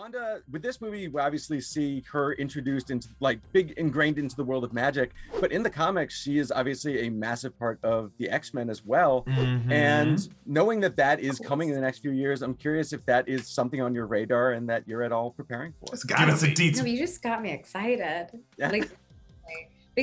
Wanda, with this movie, we obviously see her introduced into like big ingrained into the world of magic. But in the comics, she is obviously a massive part of the X Men as well. Mhm. And knowing that that is coming in the next few years, I'm curious if that is something on your radar and that you're at all preparing for. It's give gotta us a be. No, you just got me excited. Yeah. Like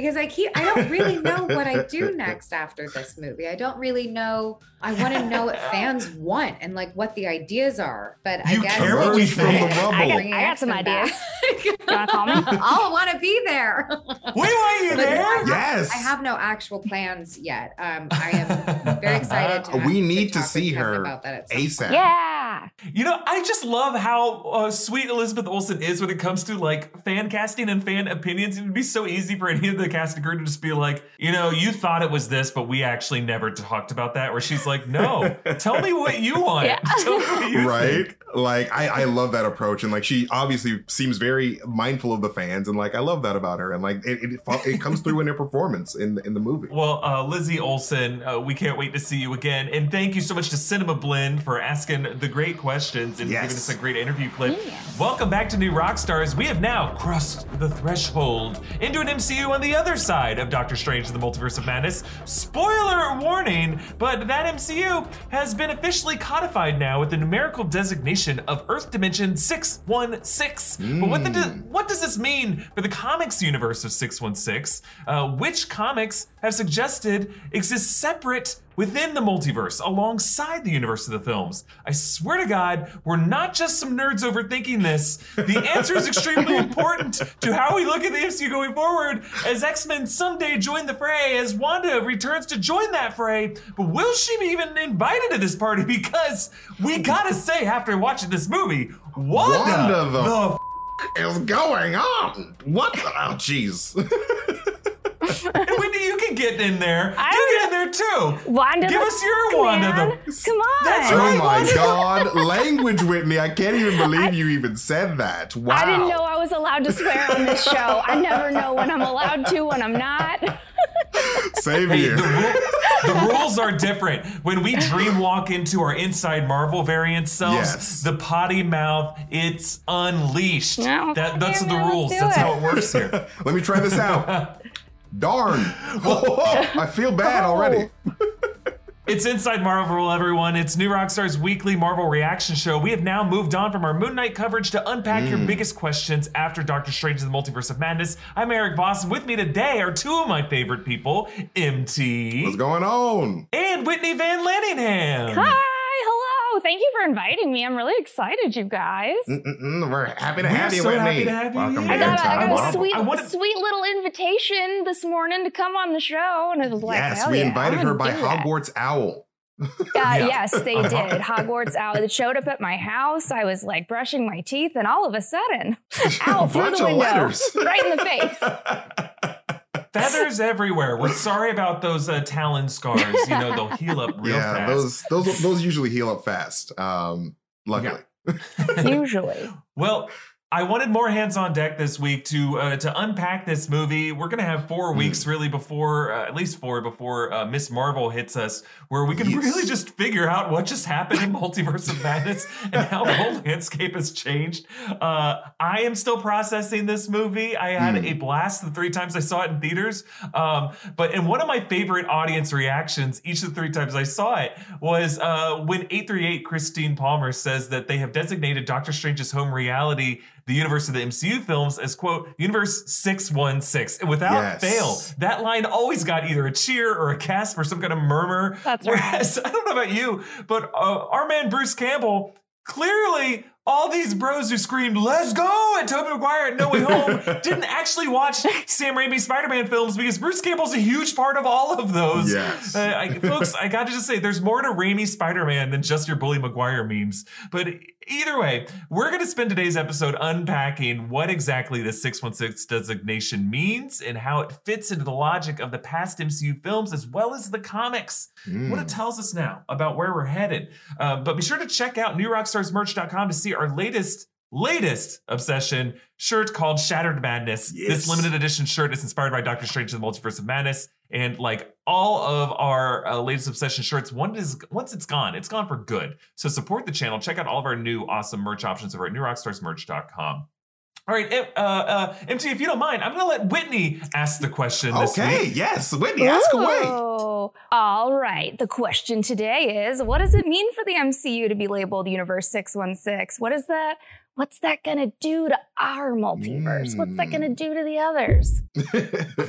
because I keep I don't really know what I do next after this movie. I don't really know. I want to know what fans want and like what the ideas are. But I You guess care I'll what we just think? say From the rubble. I got, I got some ideas. Back. You wanna call me? I'll want to be there. We want you But there. I have- Yes. I have no actual plans yet. Um, I am very excited. To We need to talk see her about that at point. ASAP. Yeah. You know, I just love how uh, sweet Elizabeth Olsen is when it comes to like fan casting and fan opinions. It would be so easy for any of the casting crew to just be like, you know, you thought it was this, but we actually never talked about that. Where she's like, no, tell me what you want. Yeah. Tell me what you right think. like I, I love that approach and like she obviously seems very mindful of the fans and like i love that about her and like it, it, it comes through in her performance in the, in the movie Well, uh, Lizzie Olsen, uh, we can't wait to see you again. And thank you so much to Cinema Blend for asking the great questions and Yes. giving us a great interview clip. Yeah. Welcome back to New Rockstars. We have now crossed the threshold into an MCU on the other side of Doctor Strange and the Multiverse of Madness. Spoiler warning, but that MCU has been officially codified now with the numerical designation of Earth Dimension 616. But what, the, Mm. what does this mean for the comics universe of 616? Uh, which comics have suggested exist separate within the multiverse alongside the universe of the films? I swear to God, we're not just some nerds overthinking this. The answer is extremely important to how we look at the MCU going forward as X Men someday join the fray, as Wanda returns to join that fray. But will she be even invited to this party? Because we gotta say, after watching this movie, Wanda, Wanda the the is going on? What the oh jeez And Wendy, you can get in there. I you get in there too. Wanda Give the us your fuck, Wanda man. the- Come on. That's oh right, my Wanda. god language whitney i can't even believe you even said that wow I didn't know I was allowed to swear on this show. I never know when I'm allowed to, when I'm not. same Hey, here the, ru- the rules are different. When we dream walk into our inside Marvel variant selves, Yes. the potty mouth, it's unleashed. Yeah, that, that's okay, the man, rules. That's it. how it works here. let me try this out darn i feel bad Oh. already It's Inside Marvel, everyone. It's New Rockstar's weekly Marvel reaction show. We have now moved on from our Moon Knight coverage to unpack your mm. biggest questions after Doctor Strange in the Multiverse of Madness. I'm Erik Voss, and with me today are two of my favorite people, MT what's going on and Whitney Van Lanningham. Hi, hello. Thank you for inviting me. I'm really excited, you guys. Mm-mm-mm, we're happy to We're have you so with happy me to have you welcome here. I to got, a, I Inside got a sweet, I wanted- sweet little invitation this morning to come on the show, and it was like, yes hell we yeah, invited her by do that. hogwarts owl Uh, Yeah. Yes, they did. Hogwarts Owl. It showed up at my house. I was like brushing my teeth, and all of a sudden, owl through bunch the of window, letters. right in the face. Feathers everywhere. We're sorry about those uh, talon scars. You know, they'll heal up real yeah, fast. those those those usually heal up fast. Um, luckily. Usually, Well, I wanted more hands on deck this week to uh, to unpack this movie. We're gonna have four Hmm. weeks really before, uh, at least four before uh, Ms. Marvel hits us, where we can Yes. really just figure out what just happened in Multiverse of Madness and how the whole landscape has changed. Uh, I am still processing this movie. I had Hmm. a blast the three times I saw it in theaters. Um, but in one of my favorite audience reactions, each of the three times I saw it was uh, when 838 Christine Palmer says that they have designated Doctor Strange's home reality, the universe of the MCU films, as quote, Universe 616. And without Yes. fail, that line always got either a cheer or a gasp or some kind of murmur. That's right. Whereas, I don't know about you, but uh, our man Bruce Campbell clearly all these bros who screamed "Let's go" at Tobey Maguire at No Way Home didn't actually watch Sam Raimi's Spider-Man films because Bruce Campbell's a huge part of all of those. Yes. Uh, I, folks, I got to just say, there's more to Raimi's Spider-Man than just your Bully Maguire memes. But either way, we're going to spend today's episode unpacking what exactly the 616 designation means and how it fits into the logic of the past MCU films as well as the comics Mm. what it tells us now about where we're headed. Uh, but be sure to check out newrockstarsmerch.com to see our latest latest obsession shirt called Shattered Madness. Yes. This limited edition shirt is inspired by Doctor Strange and the Multiverse of Madness. And like all of our uh, latest obsession shirts, once is once it's gone, it's gone for good. So support the channel. Check out all of our new awesome merch options over at newrockstarsmerch.com. All right, uh, uh, MT, if you don't mind, I'm going to let Whitney ask the question. This Okay, week. yes, Whitney, ask away. Ooh. All right. The question today is what does it mean for the MCU to be labeled Universe 616? What is that? What's that going to do to our multiverse? What's that going to do to the others?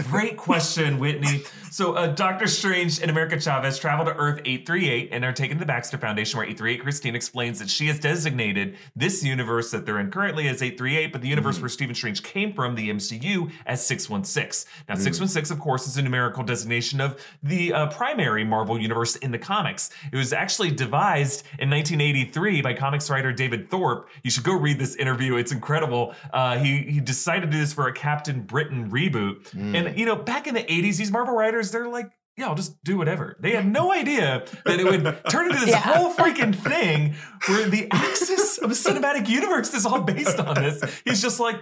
Great question, Whitney. So, uh, Doctor Strange and America Chavez travel to Earth 838 and are taken to the Baxter Foundation, where 838 Christine explains that she has designated this universe that they're in currently as 838, but the universe where Stephen Strange came from, the MCU, as 616. Now, 616, of course, is a numerical designation of the uh, primary Marvel universe in the comics. It was actually devised in 1983 by comics writer David Thorpe. You should go read this interview; it's incredible. Uh, he he decided to do this for a Captain Britain reboot, and you know, back in the 80s, these Marvel writers, they're like. Yeah, I'll just do whatever. They had no idea that it would turn into this Yeah. whole freaking thing where the axis of a cinematic universe is all based on this. He's just like,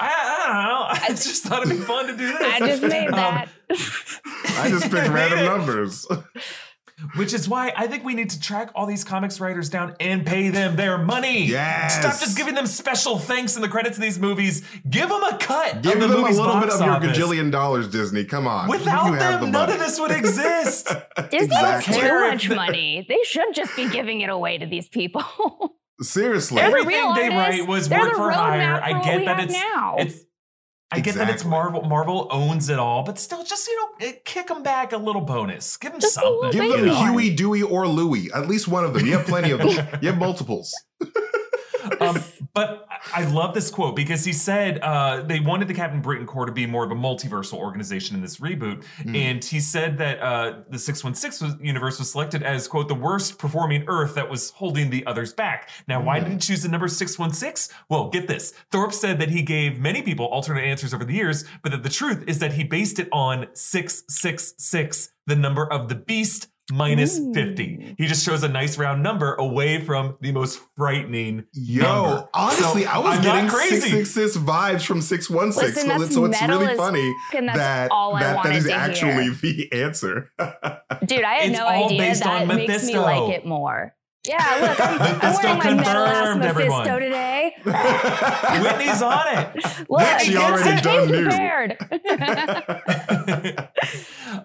I, I don't know. I just thought it'd be fun to do this. I just made Um, that. I just picked random numbers. Which is why I think we need to track all these comics writers down and pay them their money. Yes. Stop just giving them special thanks in the credits of these movies. Give them a cut. Give of the them a little bit box of your office. gajillion dollars, Disney. Come on. Without You them, the none of this would exist. Disney exactly. has too much money. They should just be giving it away to these people. Seriously. They're the Everything real they artists. write was They're work the for hire. roadmap I get that it's now. it's. I get that it's Marvel. Marvel owns it all, but still, just you know, eh, kick them back a little bonus. Give them Just something. Give them baby know? one. Huey, Dewey, or Louie. At least one of them. You have plenty of them. You have multiples. Um, but I I love this quote because he said uh, they wanted the Captain Britain Corps to be more of a multiversal organization in this reboot, Mm. and he said that uh, the 616 universe was selected as quote the worst performing Earth that was holding the others back. Now, why Mm. did he choose the number 616? Well, get this: Thorpe said that he gave many people alternate answers over the years, but that the truth is that he based it on 666, the number of the beast. Minus Ooh. 50. He just chose a nice round number away from the most frightening Yo, number. honestly, So, I was I'm getting not crazy. 666 vibes from 616. Listen, so, that's so it's metal really as funny and that's that, all I that, that wanted is to actually hear. the answer. Dude, I had It's no all idea based that on makes me like it more. Yeah, look, I'm, I'm wearing my metal ass confirmed, Mephisto everyone. today. Whitney's on it. Look, She I already done knew. prepared.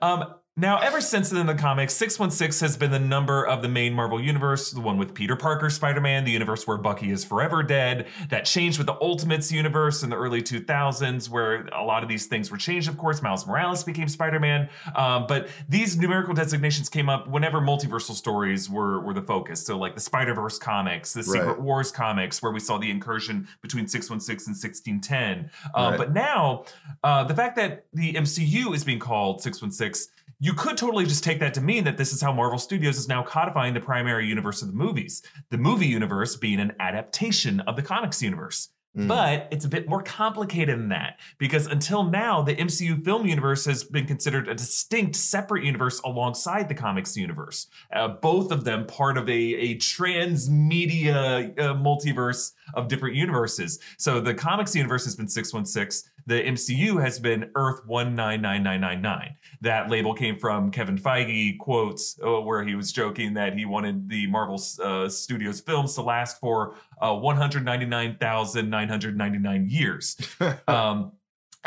um, now, ever since then in the comics, 616 has been the number of the main Marvel universe, the one with Peter Parker Spider Man, the universe where Bucky is forever dead. That changed with the Ultimates universe in the early 2000s, where a lot of these things were changed, of course. Miles Morales became Spider Man. Um, but these numerical designations came up whenever multiversal stories were, were the focus. So, like the Spider Verse comics, the Secret Right. Wars comics, where we saw the incursion between 616 and 1610. Uh, Right. But now, uh, the fact that the MCU is being called 616, you could totally just take that to mean that this is how Marvel Studios is now codifying the primary universe of the movies. The movie universe being an adaptation of the comics universe. Mm. But it's a bit more complicated than that because until now, the MCU film universe has been considered a distinct, separate universe alongside the comics universe. Uh, both of them part of a, a transmedia uh, multiverse of different universes. So the comics universe has been 616. The MCU has been Earth 199999. That label came from Kevin Feige quotes uh, where he was joking that he wanted the Marvel uh, Studios films to last for uh, 199,999 years. um,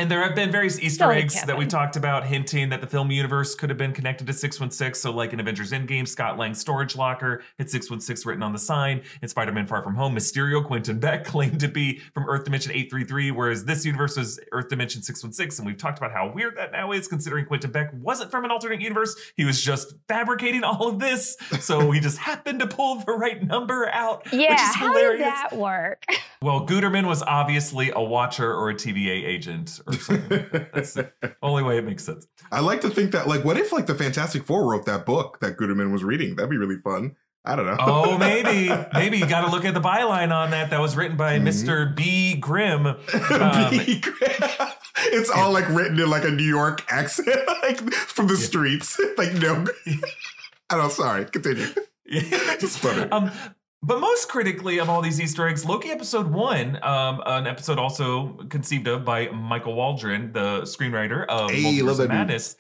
and there have been various Easter Silly eggs that we talked about hinting that the film universe could have been connected to 616. So, like in Avengers Endgame, Scott Lang's storage locker had 616 written on the sign. In Spider Man Far From Home, Mysterio Quentin Beck claimed to be from Earth Dimension 833, whereas this universe was Earth Dimension 616. And we've talked about how weird that now is, considering Quentin Beck wasn't from an alternate universe. He was just fabricating all of this. So, he just happened to pull the right number out, yeah, which is how hilarious. did that work? Well, Guterman was obviously a watcher or a TVA agent That's the only way it makes sense. I like to think that, like, what if, like, the Fantastic Four wrote that book that Guterman was reading? That'd be really fun. I don't know. Oh, maybe, maybe you got to look at the byline on that. That was written by Mhm. Mr. B. Grimm. Um, it's all like written in like a New York accent, like from the Yeah. streets. like no, I don't. Sorry, continue. Just funny. Um, but most critically of all these Easter eggs, Loki episode one, um, an episode also conceived of by Michael Waldron, the screenwriter of Hey, Multiverse love that dude. Madness.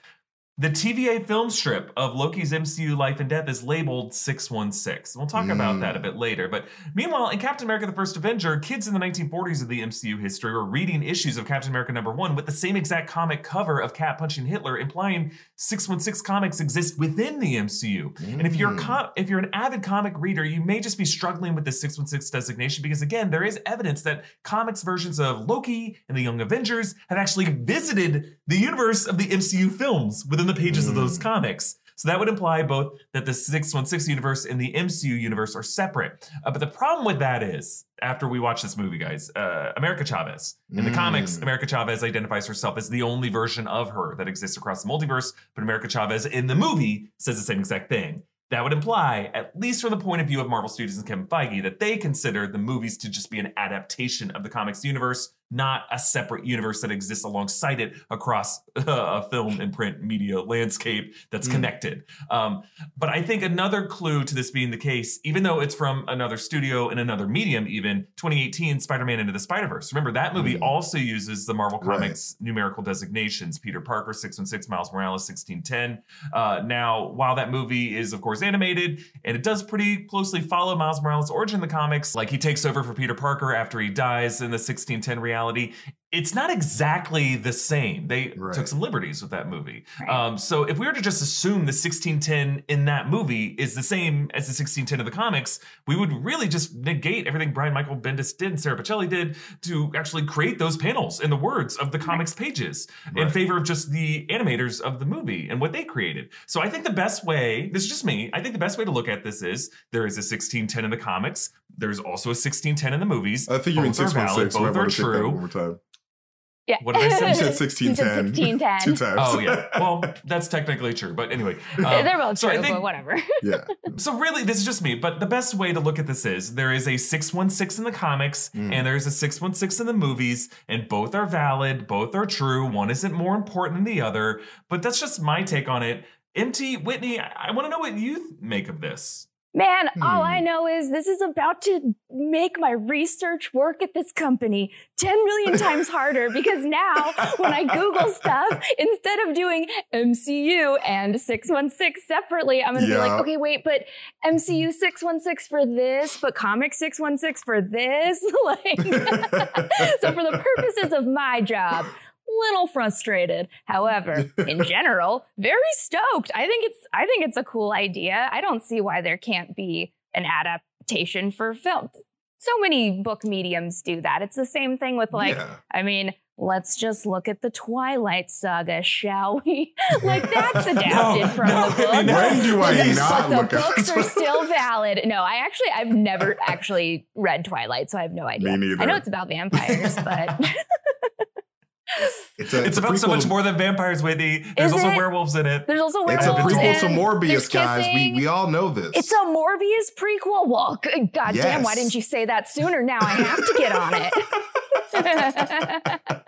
The TVA film strip of Loki's MCU Life and Death is labeled 616. We'll talk about that a mm. bit later. But meanwhile, in Captain America the First Avenger, kids in the 1940s of the MCU history were reading issues of Captain America number one with the same exact comic cover of Cap punching Hitler, implying 616 comics exist within the MCU. And if you're mm. com- if you're an avid comic reader, you may just be struggling with the 616 designation because again, there is evidence that comics versions of Loki and the Young Avengers have actually visited the universe of the MCU films within the pages of those comics. So that would imply both that the 616 universe and the MCU universe are separate. Uh, but the problem with that is, after we watch this movie, guys, uh, America Chavez. In the Mm. comics, America Chavez identifies herself as the only version of her that exists across the multiverse, but America Chavez in the movie says the same exact thing. That would imply, at least from the point of view of Marvel Studios and Kevin Feige, that they consider the movies to just be an adaptation of the comics universe, not a separate universe that exists alongside it across a film and print media landscape that's Mm. connected. Um, but I think another clue to this being the case, even though it's from another studio and another medium, even 2018 Spider Man Into the Spider Verse. Remember, that movie Mm. also uses the Marvel Right. Comics numerical designations Peter Parker, 616, Miles Morales, 1610. Uh, now, while that movie is, of course, animated and it does pretty closely follow Miles Morales' origin in the comics, like he takes over for Peter Parker after he dies in the 1610 reality functionality it's not exactly the same. They Right. took some liberties with that movie. Right. Um, so if we were to just assume the 1610 in that movie is the same as the 1610 of the comics, we would really just negate everything Brian Michael Bendis did and Sara Pichelli did to actually create those panels and the words of the comics pages in favor of just the animators of the movie and what they created. So I think the best way, this is just me, I think the best way to look at this is there is a 1610 in the comics. There's also a 1610 in the movies. I think you mean Both are six one valid, six. You Both are want to take that true. One more time. Yeah. What did I say? You said You sixteen said ten. 1610. Two times. Oh yeah. Well, that's technically true, but anyway. um, They're both so I true, think- but whatever. yeah. So really, this is just me. But the best way to look at this is there is a 616 in the comics Mm. and there's a 616 in the movies, and both are valid, both are true. One isn't more important than the other. But that's just my take on it. MT Whitney, I, I want to know what you th- make of this. Man, all Hmm. I know is this is about to make my research work at this company 10 million times harder because now when I Google stuff, instead of doing MCU and 616 separately, I'm going to be like, okay, wait, but MCU 616 for this, but comic 616 for this. like, so for the purposes of my job, little frustrated. However, in general, very stoked. I think it's I think it's a cool idea. I don't see why there can't be an adaptation for film. So many book mediums do that. It's the same thing with like yeah. I mean, let's just look at the Twilight Saga, shall we? like that's adapted No, from no, the book. no. When do I But not the look books are still valid. No, I actually I've never actually read Twilight, so I have no idea. Me neither. I know it's about vampires, but It's, a, It's about so much to- more than vampires, Whitney. There's Is also it? werewolves in it. there's also It's a werewolves prequel to and Morbius, guys. We we all know this. It's a Morbius prequel. Well, g- goddamn, why didn't you say that sooner? Now I have to get on it.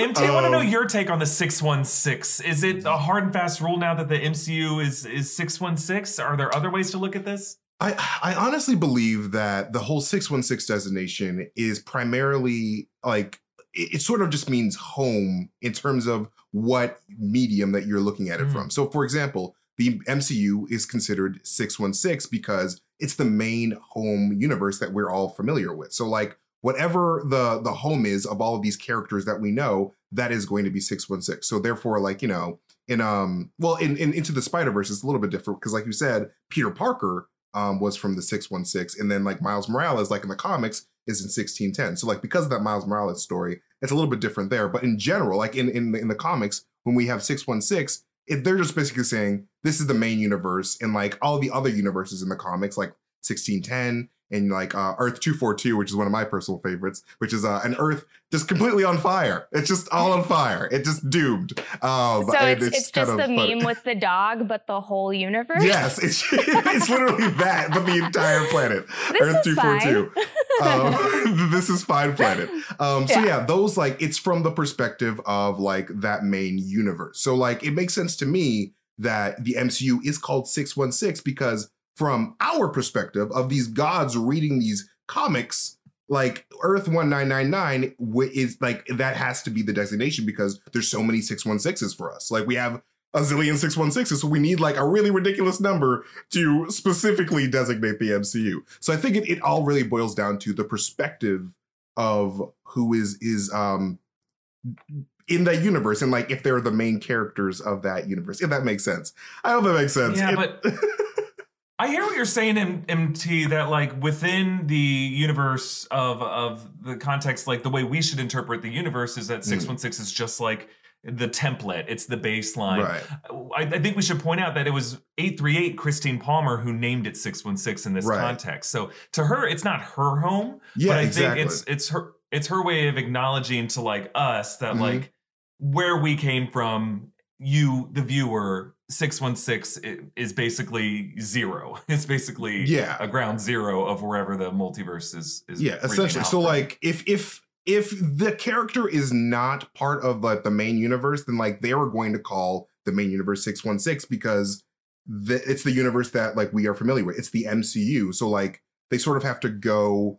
MT, I want to know Um, your take on the 616. Is it a hard and fast rule now that the MCU is is 616? Are there other ways to look at this? I, I honestly believe that the whole 616 designation is primarily like it, it sort of just means home in terms of what medium that you're looking at it Mm. from. So, for example, the MCU is considered 616 because it's the main home universe that we're all familiar with. So, like, whatever the the home is of all of these characters that we know, that is going to be 616. So, therefore, like, you know, in um, well, in, in Into the Spider Verse, it's a little bit different because, like you said, Peter Parker um, was from the 616. And then like Miles Morales, like in the comics, is in 1610. So like because of that Miles Morales story, it's a little bit different there. But in general, like in in, in the comics, when we have 616, it, they're just basically saying this is the main universe, and like all the other universes in the comics, like 1610 and like uh, Earth 242, which is one of my personal favorites, which is uh, an Earth just completely on fire. It's just all on fire. It just doomed. Um, so it's, it's kind just the funny. meme with the dog, but the whole universe. Yes, it's, it's literally that, but the entire planet. This is fine. Um, this is fine planet. Um, so Yeah. yeah, those like it's from the perspective of like that main universe. So like it makes sense to me that the MCU is called 616 because from our perspective of these gods reading these comics, like Earth 1999 is like that has to be the designation because there's so many 616s for us. Like we have a zillion 616s. So we need like a really ridiculous number to specifically designate the MCU. So I think it, it all really boils down to the perspective of who is is um in that universe and like if they're the main characters of that universe. If that makes sense. I hope that makes sense. Yeah, It- but I hear what you're saying, M- MT, that like within the universe of of the context, like the way we should interpret the universe is that 616 is just like the template, it's the baseline. right. I, I think we should point out that it was 838 Christine Palmer who named it 616 in this Right. context. So to her, it's not her home, Yeah, but I exactly. think it's it's her it's her way of acknowledging to like us that Mhm. like where we came from, you the viewer, 616 is basically zero. It's basically Yeah. a ground zero of wherever the multiverse is is yeah essentially so from. like if if if the character is not part of like the main universe then like they were going to call the main universe 616 because the, it's the universe that like we are familiar with it's the mcu so like they sort of have to go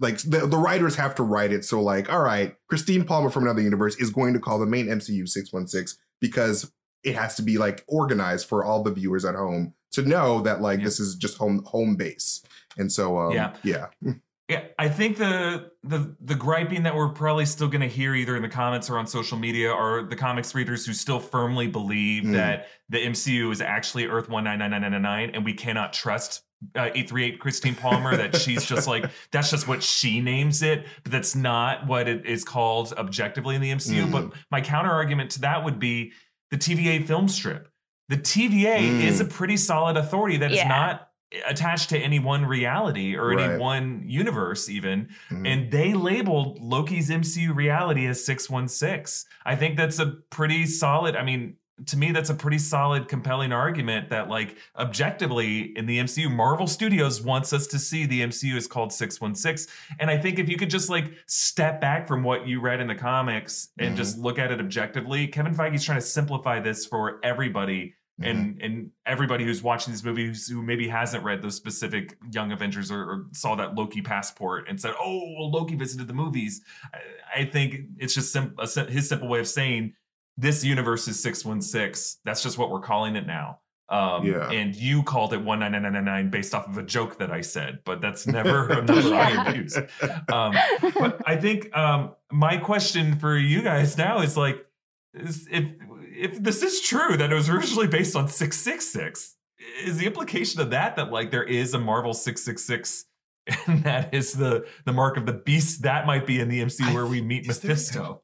like the, the writers have to write it so like all right christine palmer from another universe is going to call the main mcu 616 because it has to be like organized for all the viewers at home to know that like Yeah. this is just home home base and so um, Yeah. yeah Yeah, I think the the the griping that we're probably still going to hear either in the comments or on social media are the comics readers who still firmly believe Mm. that the MCU is actually Earth one nine nine nine nine nine, and we cannot trust uh, eight three eight Christine Palmer. that she's just like that's just what she names it, but that's not what it is called objectively in the MCU. Mm. But my counter argument to that would be the TVA film strip. The TVA Mm. is a pretty solid authority that is Yeah. not attached to any one reality or any one universe even Mhm. and they labeled loki's mcu reality as 616 i think that's a pretty solid i mean to me that's a pretty solid compelling argument that like objectively in the mcu marvel studios wants us to see the mcu is called 616 and i think if you could just like step back from what you read in the comics and Mhm. just look at it objectively kevin feige's trying to simplify this for everybody Mhm. and and everybody who's watching these movies who maybe hasn't read those specific Young Avengers or, or saw that Loki passport and said, "Oh, well, Loki visited the movies," I, I think it's just sim- a, his simple way of saying this universe is six one six. That's just what we're calling it now. Um, Yeah. And you called it one nine nine nine nine nine based off of a joke that I said, but that's never a number I Yeah. have used. Um, but I think um, my question for you guys now is like, is if if this is true that it was originally based on six six six, is the implication of that that like there is a Marvel six six six, and that is the the mark of the beast that might be in the MCU I where we meet is there- Mephisto.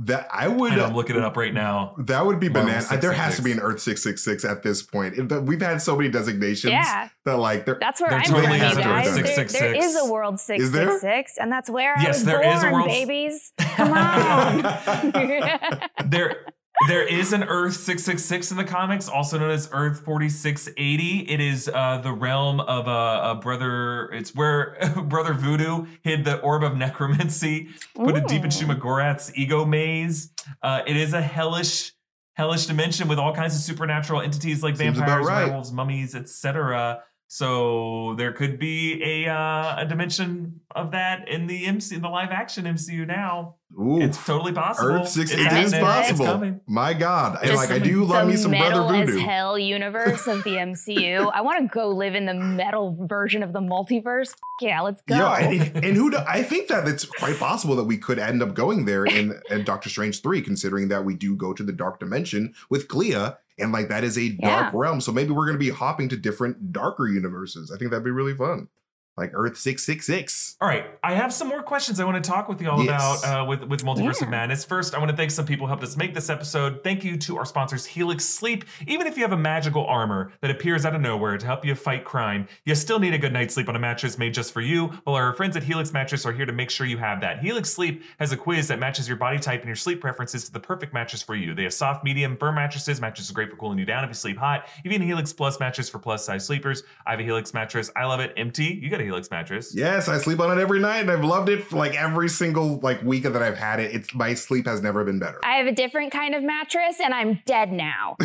That I would. And I'm looking it up right now. That would be Marvel banana. Uh, there has to be an Earth six six six at this point. It- We've had so many designations Yeah, that like they're that's where There I'm totally from, you guys. Earth There, there 666. is a world 666, and that's where I Yes, was there born, is a world- babies. Come on. there there is an Earth 666 in the comics, also known as Earth 4680. It is uh, the realm of a, a brother. It's where Brother Voodoo hid the orb of necromancy, put it deep in Ooh. Shuma-Gorath's ego maze. Uh, it is a hellish, hellish dimension with all kinds of supernatural entities like Seems vampires, right. werewolves, mummies, etc. So there could be a uh, a dimension of that in the MC, in the live action MCU now. Ooh, It's totally possible. Earth six It's it is. It's possible. coming. My God, and like I do love me some Brother metal as Voodoo. hell universe of the MCU. I want to go live in the metal version of the multiverse. Yeah, let's go. Yeah, and, and who? do- I think that it's quite possible that we could end up going there in, in Doctor Strange three, considering that we do go to the dark dimension with Clea, and like that is a dark Yeah. realm. So maybe we're going to be hopping to different darker universes. I think that'd be really fun, like Earth six six six. All right, I have some more questions I want to talk with you all Yes. about uh, with with Multiverse Yeah. of Madness. First, I want to thank some people who helped us make this episode. Thank you to our sponsors, Helix Sleep. Even if you have a magical armor that appears out of nowhere to help you fight crime, you still need a good night's sleep on a mattress made just for you. Well, our friends at Helix Mattress are here to make sure you have that. Helix Sleep has a quiz that matches your body type and your sleep preferences to the perfect mattress for you. They have soft, medium, firm mattresses. Mattresses are great for cooling you down if you sleep hot. Even a Helix Plus mattress for plus size sleepers. I have a Helix mattress. I love it. Empty. You got a Helix mattress. Yes, I sleep on it every night, and I've loved it for like every single like week that I've had it. It's my sleep has never been better. I have a different kind of mattress, and I'm dead now.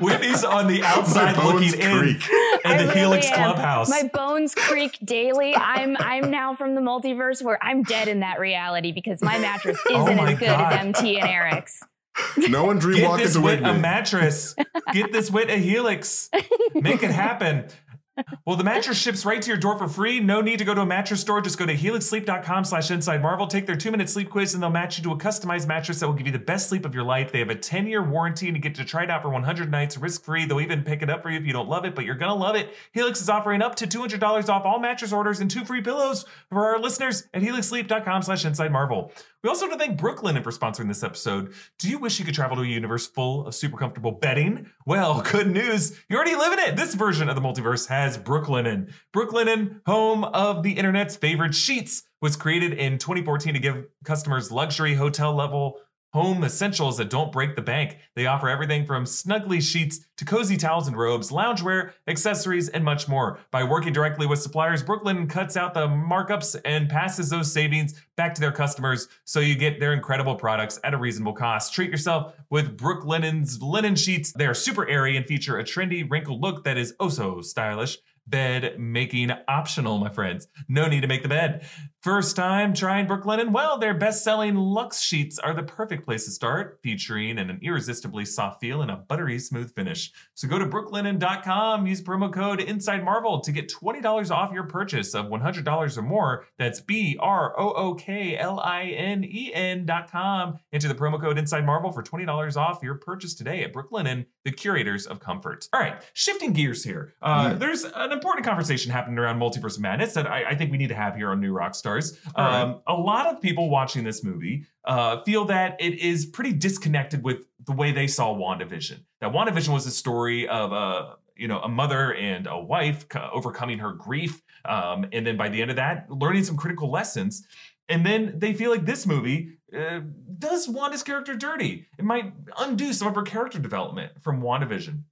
Whitney's on the outside My bones looking in creak. in I the really Helix am. clubhouse. My bones creak daily. I'm I'm now from the multiverse where I'm dead in that reality because my mattress Oh isn't my as good God. as MT and Eric's. No one dream Get walk this into wit Whitney. a mattress. Get this wit a helix. Make it happen. Well, the mattress ships right to your door for free. No need to go to a mattress store. Just go to helixsleep.com slash inside marvel. Take their two minute sleep quiz and they'll match you to a customized mattress that will give you the best sleep of your life. They have a 10 year warranty and you get to try it out for 100 nights risk free. They'll even pick it up for you if you don't love it, but you're going to love it. Helix is offering up to $200 off all mattress orders and two free pillows for our listeners at helixsleep.com slash inside marvel. We also want to thank Brooklinen for sponsoring this episode. Do you wish you could travel to a universe full of super comfortable bedding? Well, good news. You already live in it. This version of the multiverse has Brooklinen. Brooklinen, home of the internet's favorite sheets, was created in 2014 to give customers luxury hotel level home essentials that don't break the bank. They offer everything from snuggly sheets to cozy towels and robes, loungewear, accessories, and much more. By working directly with suppliers, Brooklinen cuts out the markups and passes those savings back to their customers so you get their incredible products at a reasonable cost. Treat yourself with Brooklinen's linen sheets. They are super airy and feature a trendy, wrinkled look that is oh so stylish bed making optional, my friends. No need to make the bed. First time trying Brooklinen? Well, their best selling Luxe sheets are the perfect place to start, featuring an irresistibly soft feel and a buttery smooth finish. So go to brooklinen.com, use promo code Inside Marvel to get $20 off your purchase of $100 or more. That's B R O O K L I N E N.com. Enter the promo code Inside Marvel for $20 off your purchase today at Brooklinen, the curators of comfort. All right, shifting gears here. Uh. There's an important conversation happening around Multiverse Madness that I, I think we need to have here on New Rockstars. All right. Um, a lot of people watching this movie uh, feel that it is pretty disconnected with the way they saw WandaVision. That WandaVision was a story of a you know a mother and a wife co- overcoming her grief, um, and then by the end of that, learning some critical lessons. And then they feel like this movie uh, does Wanda's character dirty. It might undo some of her character development from WandaVision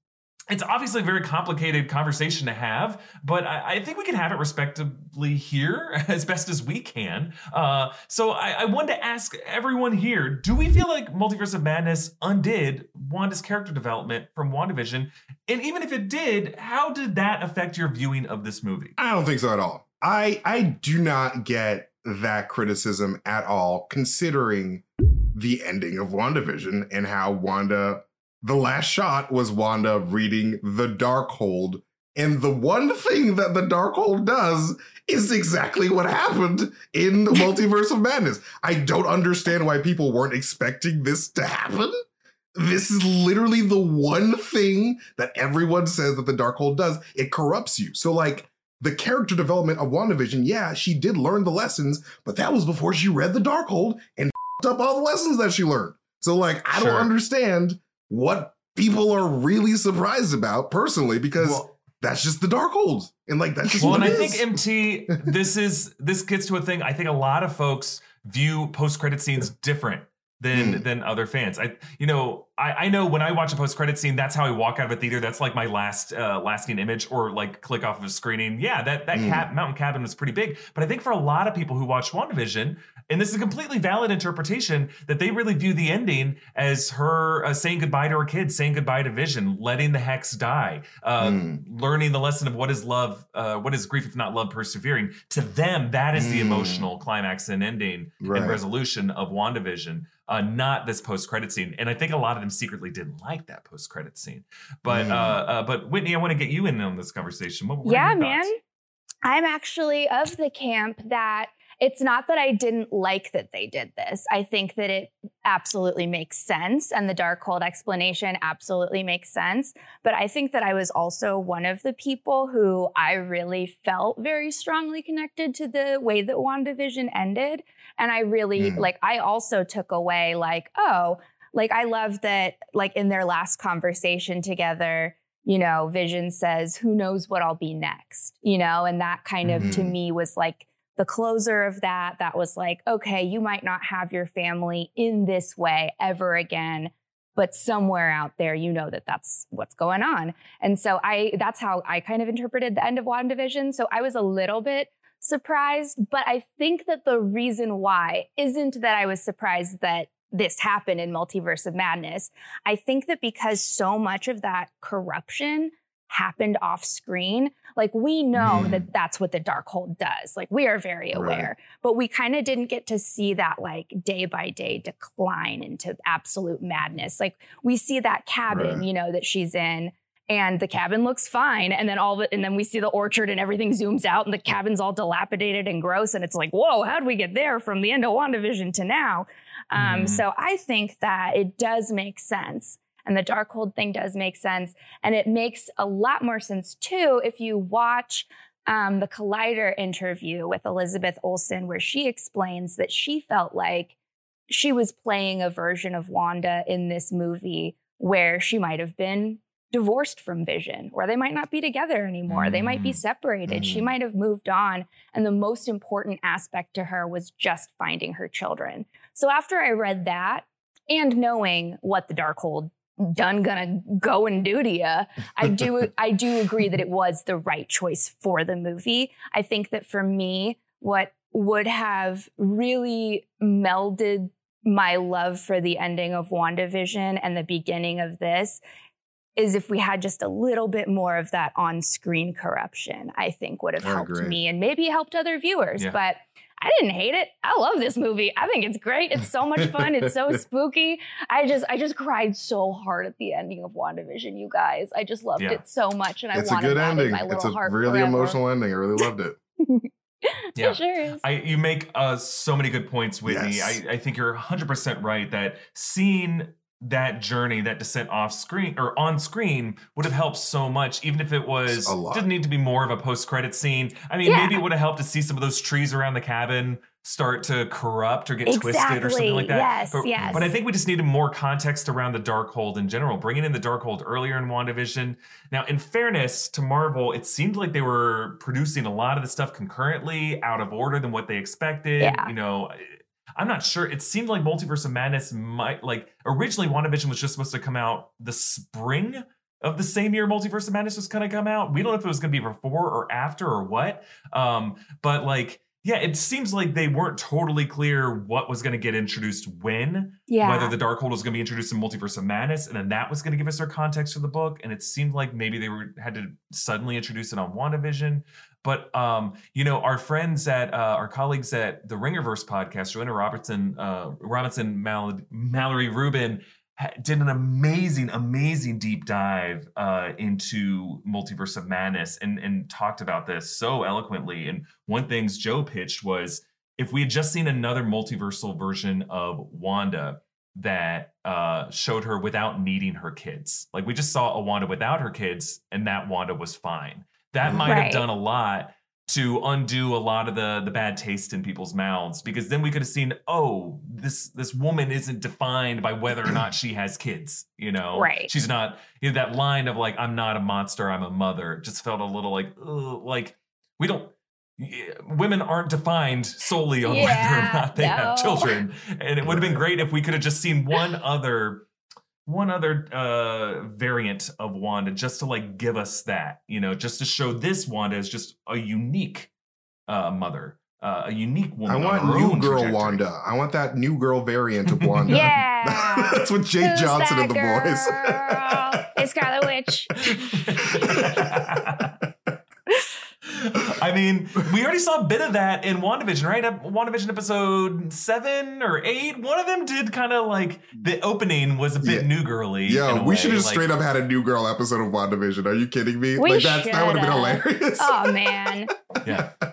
it's obviously a very complicated conversation to have, but I, I think we can have it respectably here as best as we can. Uh, so I, I wanted to ask everyone here: Do we feel like Multiverse of Madness undid Wanda's character development from WandaVision? And even if it did, how did that affect your viewing of this movie? I don't think so at all. I I do not get that criticism at all, considering the ending of WandaVision and how Wanda, the last shot was Wanda reading the Darkhold. And the one thing that the Darkhold does is exactly what happened in the Multiverse of Madness. I don't understand why people weren't expecting this to happen. This is literally the one thing that everyone says that the Darkhold does. It corrupts you. So, like, the character development of WandaVision, yeah, she did learn the lessons, but that was before she read the Darkhold and fed up all the lessons that she learned. So, like, I Sure. don't understand what people are really surprised about personally because Well- that's just the Darkhold. And, like, that's just well, what and I it think. MT, this is this gets to a thing. I think a lot of folks view post credit scenes different than Hmm. than other fans. I you know I, I know when I watch a post credit scene, that's how I walk out of a theater. That's like my last uh, lasting image, or like click off of a screening. Yeah, that that Hmm. cap, mountain cabin was pretty big. But I think for a lot of people who watch WandaVision, and this is a completely valid interpretation, that they really view the ending as her uh, saying goodbye to her kids, saying goodbye to Vision, letting the hex die, uh, Hmm. learning the lesson of what is love, uh, what is grief if not love, persevering. To them, that is the Hmm. emotional climax and ending Right. and resolution of WandaVision, uh, not this post credit scene. And I think a lot of them secretly didn't like that post credit scene. But Mm. uh, uh, but Whitney, I want to get you in on this conversation. What, what yeah, man. I'm actually of the camp that it's not that I didn't like that they did this. I think that it absolutely makes sense. And the Darkhold explanation absolutely makes sense. But I think that I was also one of the people who I really felt very strongly connected to the way that WandaVision ended. And I really, Mm. like, I also took away, like, oh, like, I love that, like, in their last conversation together, you know, Vision says, Who knows what I'll be next? You know, and that kind of to Mhm. me was like the closer of that. That was like, okay, you might not have your family in this way ever again, but somewhere out there, you know that that's what's going on. And so I, that's how I kind of interpreted the end of WandaVision. So I was a little bit surprised, but I think that the reason why isn't that I was surprised that this happened in Multiverse of Madness. I think that because so much of that corruption happened off screen, Like we know Mm. that that's what the Darkhold does. Like we are very aware, but we kind of didn't get to see that like day by day decline into absolute madness. Like we see that cabin, Right. you know, that she's in. And the cabin looks fine, and then all of it, and then we see the orchard, and everything zooms out, and the cabin's all dilapidated and gross, and it's like, whoa, how'd we get there from the end of WandaVision to now? Um, Mhm. So I think that it does make sense. And the Darkhold thing does make sense. And it makes a lot more sense too if you watch um, the Collider interview with Elizabeth Olsen, where she explains that she felt like she was playing a version of Wanda in this movie where she might have been divorced from Vision, or they might not be together anymore. They might be Mm. separated. She Mm. might have moved on. And the most important aspect to her was just finding her children. So after I read that and knowing what the Darkhold done gonna go and do to you, I do I do agree that it was the right choice for the movie. I think that for me, what would have really melded my love for the ending of WandaVision and the beginning of this is if we had just a little bit more of that on-screen corruption, I think would have I helped agree. me and maybe helped other viewers. Yeah. But I didn't hate it. I love this movie. I think it's great. It's so much fun. It's so spooky. I just I just cried so hard at the ending of WandaVision, you guys. I just loved Yeah. it so much and I it's a wanted good that ending. in my little It's a heart really forever. emotional ending. I really loved it. Yeah. It sure is. I, you make uh, so many good points, Whitney. Yes. I, I think you're 100% right that seeing that journey, that descent off screen or on screen would have helped so much, even if it was A lot. didn't need to be more of a post credit scene. I mean, Yeah. maybe it would have helped to see some of those trees around the cabin start to corrupt or get twisted or something like that. Yes, but, yes. but I think we just needed more context around the Darkhold in general, bringing in the Darkhold earlier in WandaVision. Now, in fairness to Marvel, it seemed like they were producing a lot of the stuff concurrently, out of order than what they expected. Yeah. You know, I'm not sure. It seemed like Multiverse of Madness might like originally WandaVision was just supposed to come out the spring of the same year Multiverse of Madness was going to come out. We don't know if it was going to be before or after or what. Um, but like, yeah, it seems like they weren't totally clear what was going to get introduced when yeah. whether the Darkhold was going to be introduced in Multiverse of Madness, and then that was going to give us our context for the book. And it seemed like maybe they were had to suddenly introduce it on WandaVision. But um, you know, our friends at uh, our colleagues at the Ringerverse podcast, Joanna Robertson, uh, Robinson, Mal- Mallory Rubin, ha- did an amazing, amazing deep dive uh, into Multiverse of Madness and and talked about this so eloquently. And one things Joe pitched was if we had just seen another multiversal version of Wanda that uh, showed her without needing her kids, like we just saw a Wanda without her kids, and that Wanda was fine. That might have done a lot to undo a lot of the the bad taste in people's mouths because then we could have seen oh this this woman isn't defined by whether or not she has kids you know? Right. she's not you know, that line of like i'm not a monster i'm a mother just felt a little like ugh, like we don't women aren't defined solely on whether or not they have children. And it would have been great if we could have just seen one other one other uh variant of wanda just to like give us that you know just to show this wanda as just a unique uh mother uh, a unique I woman on want her new own girl trajectory. Wanda. I want that new girl variant of Wanda. Yeah. That's what Jake Who's Johnson that and the girl? boys. it's Scarlet Witch. I mean, we already saw a bit of that in WandaVision, right? WandaVision episode seven or eight. One of them did kind of like the opening was a bit Yeah. new girly. Yeah, Yo, a we should have just like- straight up had a new girl episode of WandaVision. Are you kidding me? We like that's that would have been hilarious. Oh man. Yeah. um,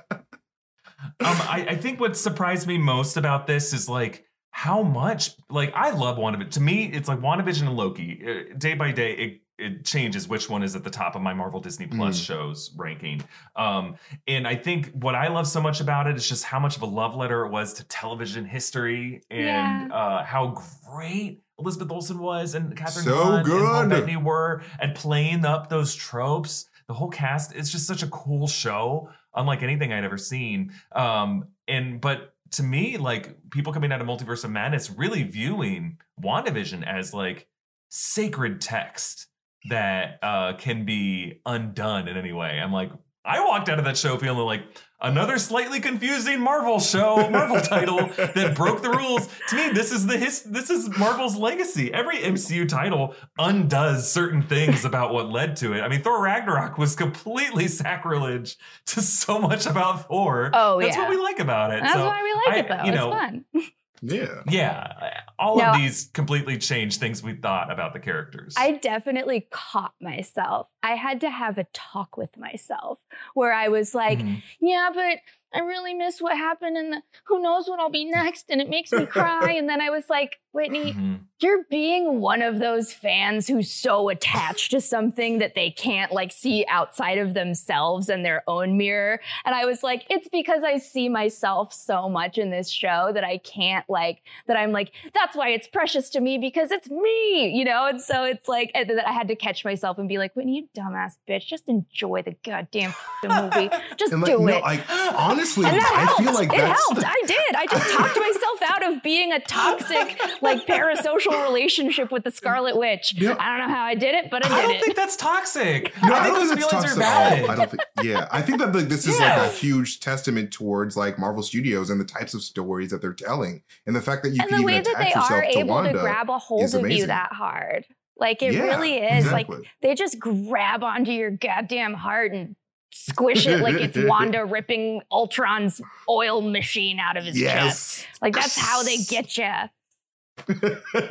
I, I think what surprised me most about this is like how much like I love WandaVision. To me, it's like WandaVision and Loki. Uh, day by day, it it changes which one is at the top of my Marvel Disney Plus Mm. shows ranking. Um, and I think what I love so much about it is just how much of a love letter it was to television history and uh, how great Elizabeth Olsen was and Kathryn So Hahn and Paul good. Bettany were at playing up those tropes. The whole cast, it's just such a cool show, unlike anything I'd ever seen. Um, and but to me, like people coming out of Multiverse of Madness, really viewing WandaVision as like sacred text that uh, can be undone in any way. I'm like, I walked out of that show feeling like another slightly confusing Marvel show, Marvel title that broke the rules. To me, this is the his, this is Marvel's legacy. Every MCU title undoes certain things about what led to it. I mean, Thor Ragnarok was completely sacrilege to so much about Thor. Oh, That's yeah. what we like about it. That's So why we like I- it though. you know, it's fun. Yeah. yeah, all No. of these completely changed things we thought about the characters. I definitely caught myself. I had to have a talk with myself where I was like, Mhm. yeah, but I really miss what happened and the, who knows what I'll be next. And it makes me cry. and then I was like, Whitney, Mhm. you're being one of those fans who's so attached to something that they can't like see outside of themselves and their own mirror. And I was like, it's because I see myself so much in this show that I can't like, that I'm like, that's why it's precious to me because it's me, you know? And so it's like, and then I had to catch myself and be like, Whitney, you dumbass bitch, just enjoy the goddamn movie. Just And like, do no, it. like honestly, And that I helped. feel like it that's helped. I did. I just talked myself out of being a toxic, like parasocial relationship with the Scarlet Witch. Yeah. I don't know how I did it, but I did I don't it. think that's toxic. No, I think those feelings are toxic at valid. I don't think. Yeah, I think that like, this is Yeah. like a huge testament towards like Marvel Studios and the types of stories that they're telling, and the fact that you and can the even way that attach they yourself are to able Wanda. to grab a hold is of you amazing. that hard. Like it Yeah, really is. exactly. Like they just grab onto your goddamn heart and squish it like it's Wanda ripping Ultron's oil machine out of his chest. yes, Like that's how they get you.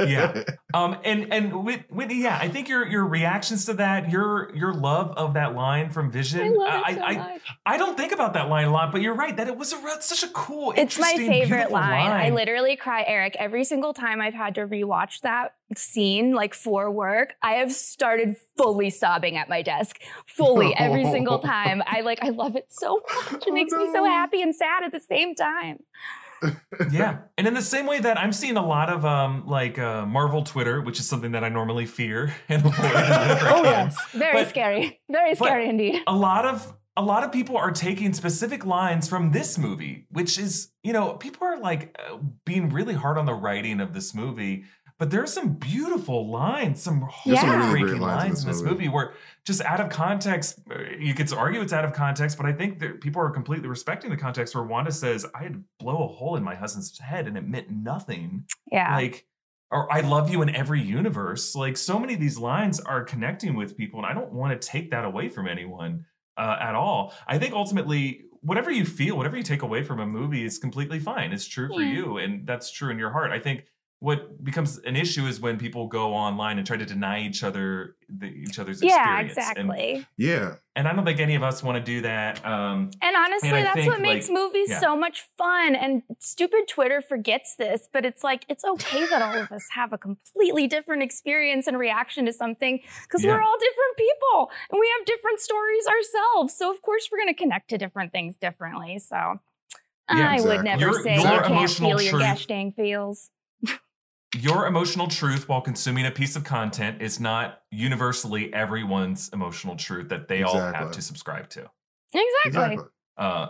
Yeah. Um, and and Whit- Whitney, yeah, I think your your reactions to that, your your love of that line from Vision, I love I, it so I, much. I don't think about that line a lot, but you're right that it was a such a cool, It's my favorite beautiful line. I literally cry, Erik, every single time I've had to rewatch that scene, like for work. I have started fully sobbing at my desk, fully every single time. I like, I love it so much. It Oh, makes me so happy and sad at the same time. Yeah, and in the same way that I'm seeing a lot of um like uh, Marvel Twitter, which is something that I normally fear and avoid. Oh yes, very But- scary, very scary indeed. a lot of a lot of people are taking specific lines from this movie, which is, you know, people are like uh, being really hard on the writing of this movie, but there's some beautiful lines, some some really heartbreaking lines in lines this in this movie. movie where just out of context, uh, you could argue it's out of context, but I think that people are completely respecting the context where Wanda says, I had blow a hole in my husband's head and it meant nothing Yeah, like or I love you in every universe. Like so many of these lines are connecting with people, and I don't want to take that away from anyone uh, at all. I think ultimately, whatever you feel, whatever you take away from a movie is completely fine. It's true for Yeah. you, and that's true in your heart. I think what becomes an issue is when people go online and try to deny each other the, each other's yeah, experience. And- exactly. yeah, And, I don't think any of us want to do that. Um, And honestly, And that's think, what makes like, movies yeah. so much fun. And stupid Twitter forgets this, but it's like, it's okay that all of us have a completely different experience and reaction to something because Yeah. we're all different people and we have different stories ourselves. So, of course, we're going to connect to different things differently. So, Yeah, I would never Your- say your you can't emotional feel your truth- gosh dang feels. Your emotional truth while consuming a piece of content is not universally everyone's emotional truth that they all have to subscribe to. Exactly. exactly. Uh,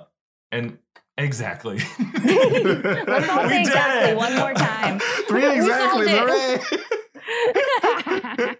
and exactly. Let's all We say did exactly one more time. Three exactly. it. Hooray!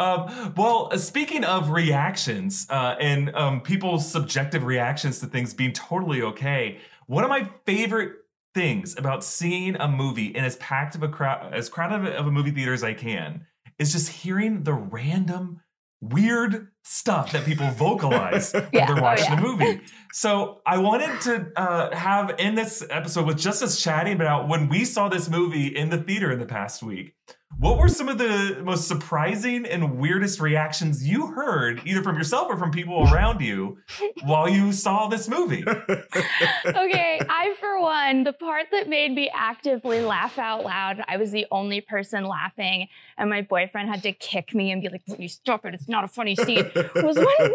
um, well, uh, speaking of reactions uh, and um, people's subjective reactions to things being totally okay, one of my favorite things about seeing a movie in as packed of a crowd, as crowded of a movie theater as I can, is just hearing the random weird stuff that people vocalize Yeah, when they're oh, watching yeah. a movie. So I wanted to uh, have in this episode with just us chatting about when we saw this movie in the theater in the past week. What were some of the most surprising and weirdest reactions you heard, either from yourself or from people around you, while you saw this movie? okay, I for one, the part that made me actively laugh out loud, I was the only person laughing, and my boyfriend had to kick me and be like, "Will you stop it? It's not a funny scene." Was when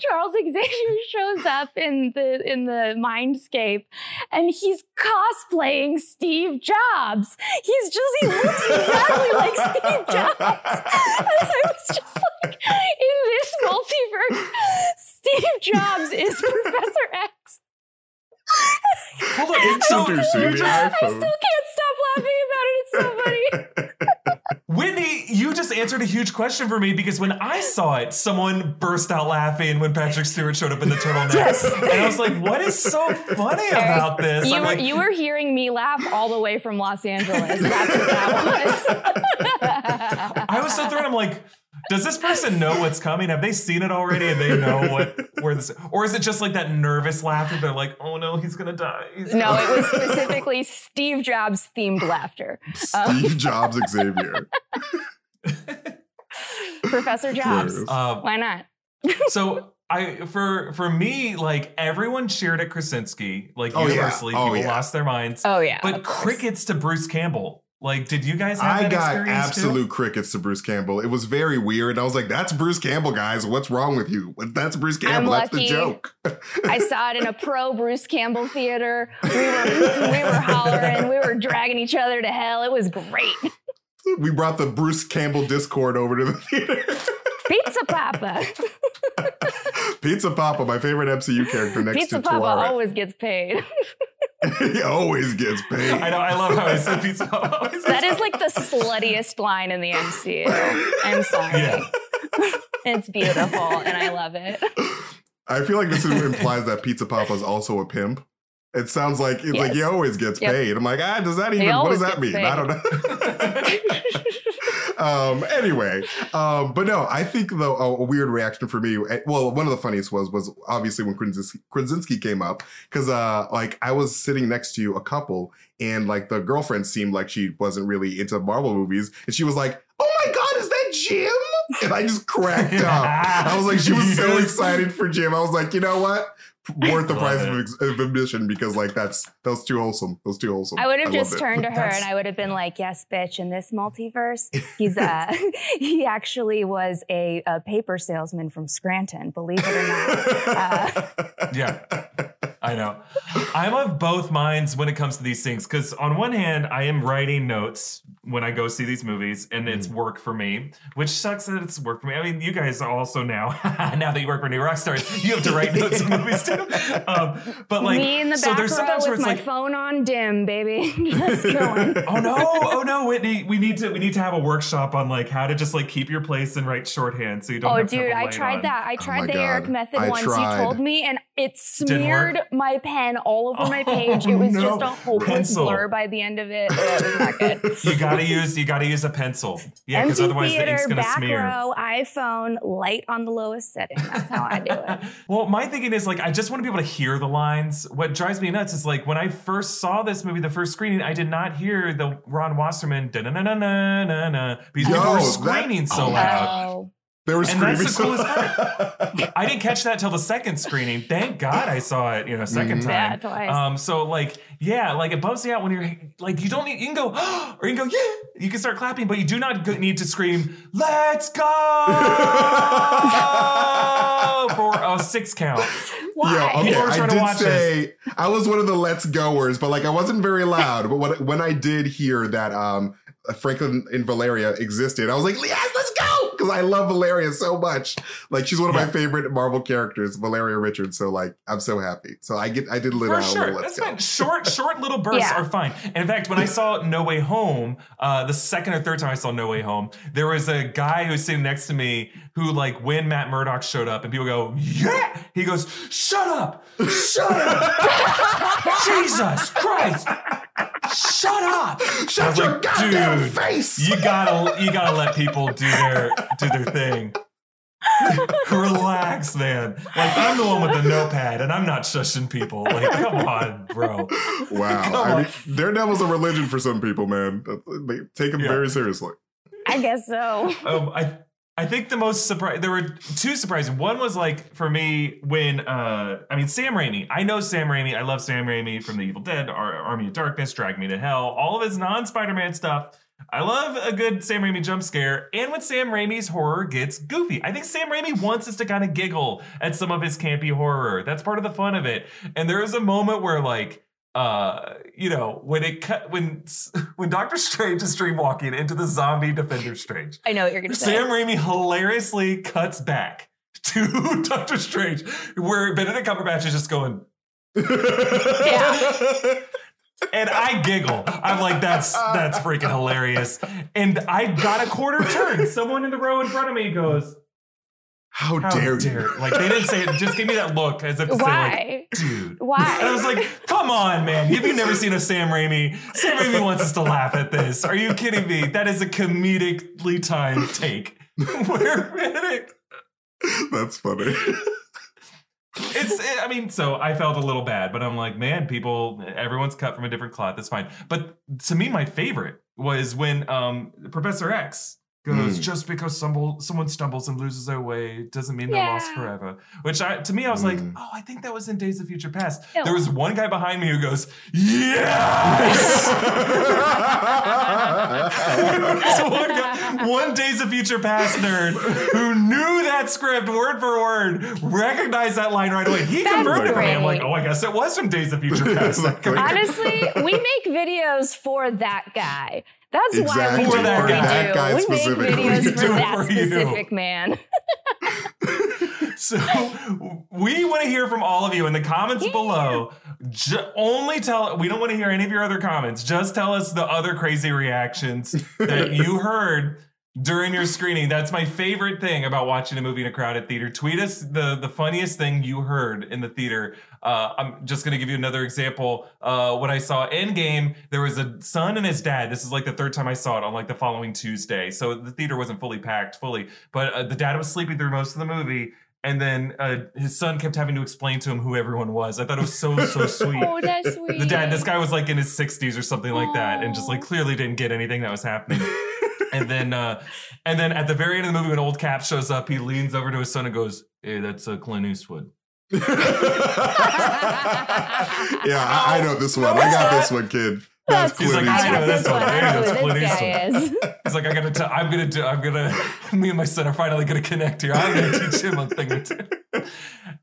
Charles Xavier shows up in the in the Mindscape, and he's cosplaying Steve Jobs. He's just he looks exactly like Steve Jobs, and I was just like, in this multiverse, Steve Jobs is Professor X. Hold on. So, Introducing you're the just- I still can't stop laughing about it. It's so funny. Whitney, you just answered a huge question for me because when I saw it, someone burst out laughing when Patrick Stewart showed up in the turtleneck. Yes. And I was like, what is so funny about this? You were, like, you were hearing me laugh all the way from Los Angeles. That's what that was. I was so thrown. I'm like, does this person know what's coming? Have they seen it already and they know what where this or is it just like that nervous laughter? They're like, oh no, he's gonna die. He's No, gonna-" it was specifically Steve Jobs themed laughter. Steve Jobs Xavier. Professor Jobs. Hilarious. Uh, Why not? so I for for me, like everyone cheered at Krasinski, like Oh, yeah. universally. Oh, People yeah. lost their minds. Oh yeah. but crickets to Bruce Campbell. Like, did you guys have I that got experience absolute crickets to Bruce Campbell. It was very weird. I was like, that's Bruce Campbell, guys. What's wrong with you? That's Bruce Campbell. That's the joke. I saw it in a pro Bruce Campbell theater. We were we were hollering, we were dragging each other to hell. It was great. we brought the Bruce Campbell Discord over to the theater. Pizza Papa. Pizza Papa, my favorite MCU character next Pizza to Pizza Papa Tuara. always gets paid. he always gets paid. I know. I love how I said pizza. That is like the sluttiest line in the MCU. I'm sorry. Yeah. It's beautiful and I love it. I feel like this implies that Pizza Papa is also a pimp. It sounds like it's like he always gets Yep. paid. I'm like, ah, does that even what does that gets mean? I don't know. Um anyway um but no i think though a, a weird reaction for me eh, well one of the funniest was was obviously when krasinski, krasinski came up because uh like i was sitting next to a couple and like the girlfriend seemed like she wasn't really into marvel movies and she was like oh my god is that jim? And i just cracked up. I was like she was so excited for jim. I was like you know what worth the price of, of admission because like that's that's too wholesome That's too wholesome I would have loved just it. turned to her That's- and I would have been like, "Yes, bitch." In this multiverse, he's uh he actually was a, a paper salesman from Scranton. Believe it or not. Uh, Yeah. I know. I'm of both minds when it comes to these things because, on one hand, I am writing notes when I go see these movies, and it's Mm. work for me, which sucks that it's work for me. I mean, you guys also now, now that you work for New Rockstars, you have to write notes in movies too. Um, but like, me in the so back there's sometimes where with it's my like, phone on dim, baby. Just going. oh no, oh no, Whitney, we need to we need to have a workshop on like how to just like keep your place and write shorthand so you don't. Oh, have to have dude, a I light tried on. that. I Oh tried my the Erik method I once. tried. You told me, and it smeared my pen all over my Oh, page. it was no. just a hopeless Pencil. blur by the end of it. It was not good. You gotta use you gotta use a pencil. Yeah, because Empty otherwise the theater, ink's gonna back smear. row, iPhone, light on the lowest setting. That's how I do it. well, my thinking is like I just want to be able to hear the lines. What drives me nuts is like when I first saw this movie, the first screening, I did not hear the Ron Wasserman da na na na na na na because Yo, people were that- screaming so oh, loud. Oh, they were And screaming that's the coolest loud. I didn't catch that till the second screening. Thank God I saw it, you know, 2nd Mhm. yeah, time. twice. Um, so like, yeah, like it bumps me out when you're like, you don't need, you can go, or you can go, yeah, you can start clapping, but you do not need to scream, let's go for a six count. Why? Yeah, okay. People are I trying to did watch say I was one of the let's goers, but like I wasn't very loud. But when, when I did hear that um Franklin and Valeria existed, I was like, yes, let's go! Because I love Valeria so much. Like she's one of Yeah. my favorite Marvel characters, Valeria Richards. So like I'm so happy. So I get I did lit For a sure, little let's that's go. fine. Short, short little bursts Yeah. are fine. And in fact, when I saw No Way Home, uh, the second or third time I saw No Way Home, there was a guy who was sitting next to me who, like, when Matt Murdock showed up, and people go, "Yeah," he goes, "Shut up, shut up, Jesus Christ, shut up." Shut was your like, goddamn "Dude, face! You gotta, you gotta let people do their, do their thing. Relax, man. Like I'm the one with the notepad, and I'm not shushing people. Like, come on, bro. wow. Come I on. mean, Daredevil's a religion for some people, man. They take him Yeah. very seriously. I guess so. Um, I, I think the most surprise. There were two surprises. One was like for me when, uh, I mean, Sam Raimi. I know Sam Raimi. I love Sam Raimi from The Evil Dead, Ar- Army of Darkness, Drag Me to Hell, all of his non-Spider-Man stuff. I love a good Sam Raimi jump scare, and when Sam Raimi's horror gets goofy. I think Sam Raimi wants us to kind of giggle at some of his campy horror. That's part of the fun of it. And there is a moment where, like, uh, you know, when it cut when when Doctor Strange is dreamwalking into the zombie Defender Strange, I know what you're gonna say. Sam Raimi hilariously cuts back to Doctor Strange, where Benedict Cumberbatch is just going, and I giggle. I'm like, that's that's freaking hilarious. And I got a quarter turn. Someone in the row in front of me goes, How, "How dare, dare!" you? Like they didn't say it. Just give me that look as if to say, like, "Dude." Why? And I was like, "Come on, man! Have you never seen a Sam Raimi? Sam Raimi wants us to laugh at this. Are you kidding me? That is a comedically timed take. We're That's funny. it's i mean so i felt a little bad but i'm like man people everyone's cut from a different cloth that's fine but to me my favorite was when um professor x goes Mm. just because stumble, someone stumbles and loses their way doesn't mean they're lost forever which i to me i was like Mm. oh i think that was in days of future past No. there was one guy behind me who goes yes one, guy, one Days of Future Past nerd who knew that script word for word, recognized that line right away. He That's confirmed it for me. I'm like, oh, I guess it was from Days of Future Past. Honestly, we make videos for that guy. That's Exactly, why we for do that what we guy. do. Guy we make videos We for that for you. specific man. so we want to hear from all of you in the comments Yeah. below. Ju- only tell we don't want to hear any of your other comments. Just tell us the other crazy reactions that you heard during your screening. That's my favorite thing about watching a movie in a crowded theater. Tweet us the the funniest thing you heard in the theater. Uh, I'm just going to give you another example. Uh, when I saw Endgame, there was a son and his dad. This is like the third time I saw it on like the following Tuesday. So the theater wasn't fully packed fully, but uh, the dad was sleeping through most of the movie. And then uh, his son kept having to explain to him who everyone was. I thought it was so so sweet. Oh, that's sweet. The dad, this guy was like in his 60s or something like that, and just like clearly didn't get anything that was happening. And then, uh, and then at the very end of the movie, when Old Cap shows up, he leans over to his son and goes, "Hey, that's uh, Clint Eastwood." yeah, I, I know this one. I got this one, kid. That's That's He's like, I I know got Eastwood. this this one. one. I know That's who Clint this guy is. He's like, I gotta, t- I'm gonna do, I'm gonna, me and my son are finally gonna connect here. I'm gonna teach him a thing or two.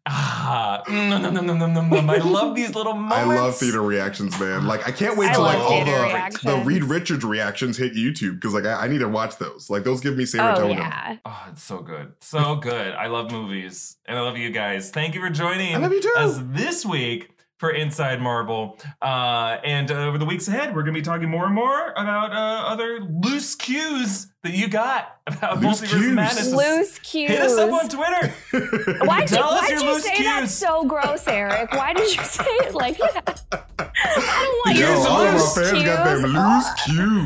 Ah, mm, nom, nom, nom, nom, nom, nom. I love these little moments. I love theater reactions, man. Like I can't wait I till like all the reactions. the Reed Richards reactions hit YouTube because like I, I need to watch those. Like those give me serotonin. Oh yeah. Oh, it's so good. So good. I love movies. And I love you guys. Thank you for joining I love you too. us this week for Inside Marvel. Uh, and uh, over the weeks ahead, we're going to be talking more and more about uh, other loose cues that you got about Loose Multiverse cues. Madness. Loose cues. Hit us up on Twitter. Why'd you, why'd you loose say that so gross, Erik? Why did you say it like that? I don't want Yo, your Cues all of our loose fans got them cues.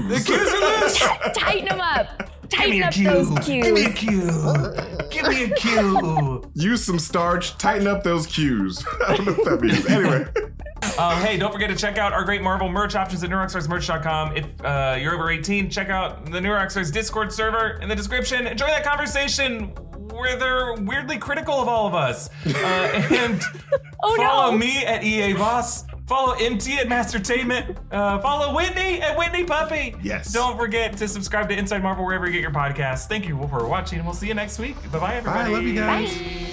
loose The cues. cues are loose. Tighten them up. Give me Tighten a up cue. those Give me a cue. Give me a cue. Use some starch, tighten up those cues. I don't know what that means. Anyway, Um, hey, don't forget to check out our great Marvel merch options at NewRockstarsMerch.com. If uh, you're over 18, check out the New Rockstars Discord server in the description. Enjoy that conversation where they're weirdly critical of all of us. Uh, and Oh follow no. me at Erik Voss. Follow MT at Mastertainment. Uh, follow Whitney at Whitney Puppy. Yes. Don't forget to subscribe to Inside Marvel wherever you get your podcasts. Thank you for watching, and we'll see you next week. Bye bye, everybody. bye. Love you guys. Bye.